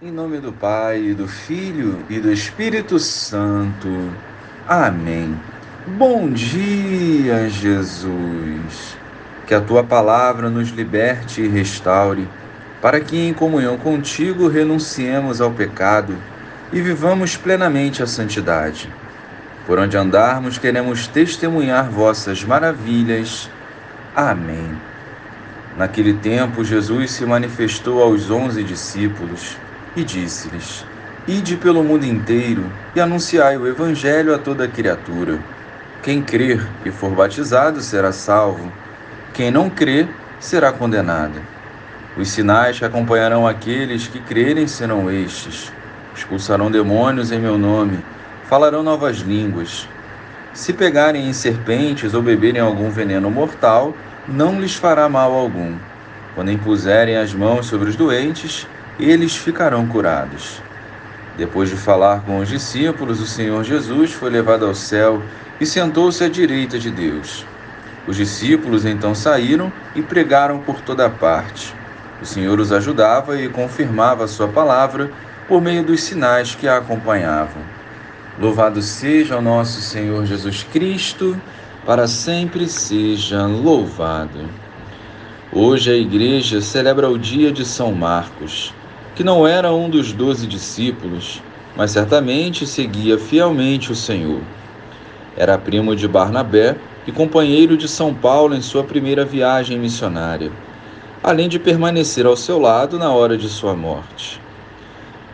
Em nome do Pai, do Filho e do Espírito Santo. Amém. Bom dia, Jesus. Que a tua palavra nos liberte e restaure, para que em comunhão contigo renunciemos ao pecado e vivamos plenamente a santidade. Por onde andarmos, queremos testemunhar vossas maravilhas. Amém. Naquele tempo, Jesus se manifestou aos onze discípulos e disse-lhes: Ide pelo mundo inteiro e anunciai o Evangelho a toda criatura. Quem crer e for batizado será salvo, quem não crer será condenado. Os sinais que acompanharão aqueles que crerem serão estes: expulsarão demônios em meu nome, falarão novas línguas. Se pegarem em serpentes ou beberem algum veneno mortal, não lhes fará mal algum. Quando impuserem as mãos sobre os doentes, eles ficarão curados. Depois de falar com os discípulos, o Senhor Jesus foi levado ao céu e sentou-se à direita de Deus. Os discípulos então saíram e pregaram por toda parte. O Senhor os ajudava e confirmava a sua palavra por meio dos sinais que a acompanhavam. Louvado seja o nosso Senhor Jesus Cristo, para sempre seja louvado. Hoje a igreja celebra o dia de São Marcos que não era um dos doze discípulos, mas certamente seguia fielmente o Senhor. Era primo de Barnabé e companheiro de São Paulo em sua primeira viagem missionária, além de permanecer ao seu lado na hora de sua morte.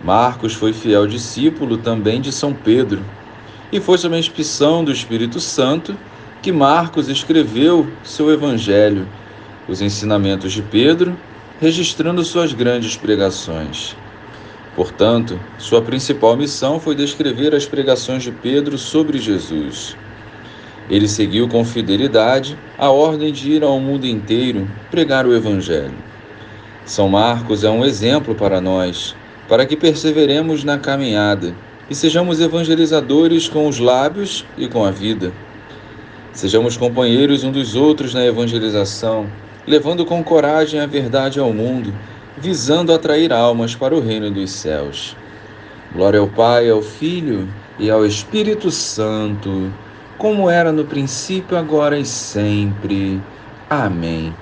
Marcos foi fiel discípulo também de São Pedro, e foi sob a inspiração do Espírito Santo que Marcos escreveu seu Evangelho, os ensinamentos de Pedro registrando suas grandes pregações. Portanto, sua principal missão foi descrever as pregações de Pedro sobre Jesus. Ele seguiu com fidelidade a ordem de ir ao mundo inteiro pregar o Evangelho. São Marcos é um exemplo para nós, para que perseveremos na caminhada e sejamos evangelizadores com os lábios e com a vida. Sejamos companheiros um dos outros na evangelização levando com coragem a verdade ao mundo, visando atrair almas para o reino dos céus. Glória ao Pai, ao Filho e ao Espírito Santo, como era no princípio, agora e sempre. Amém.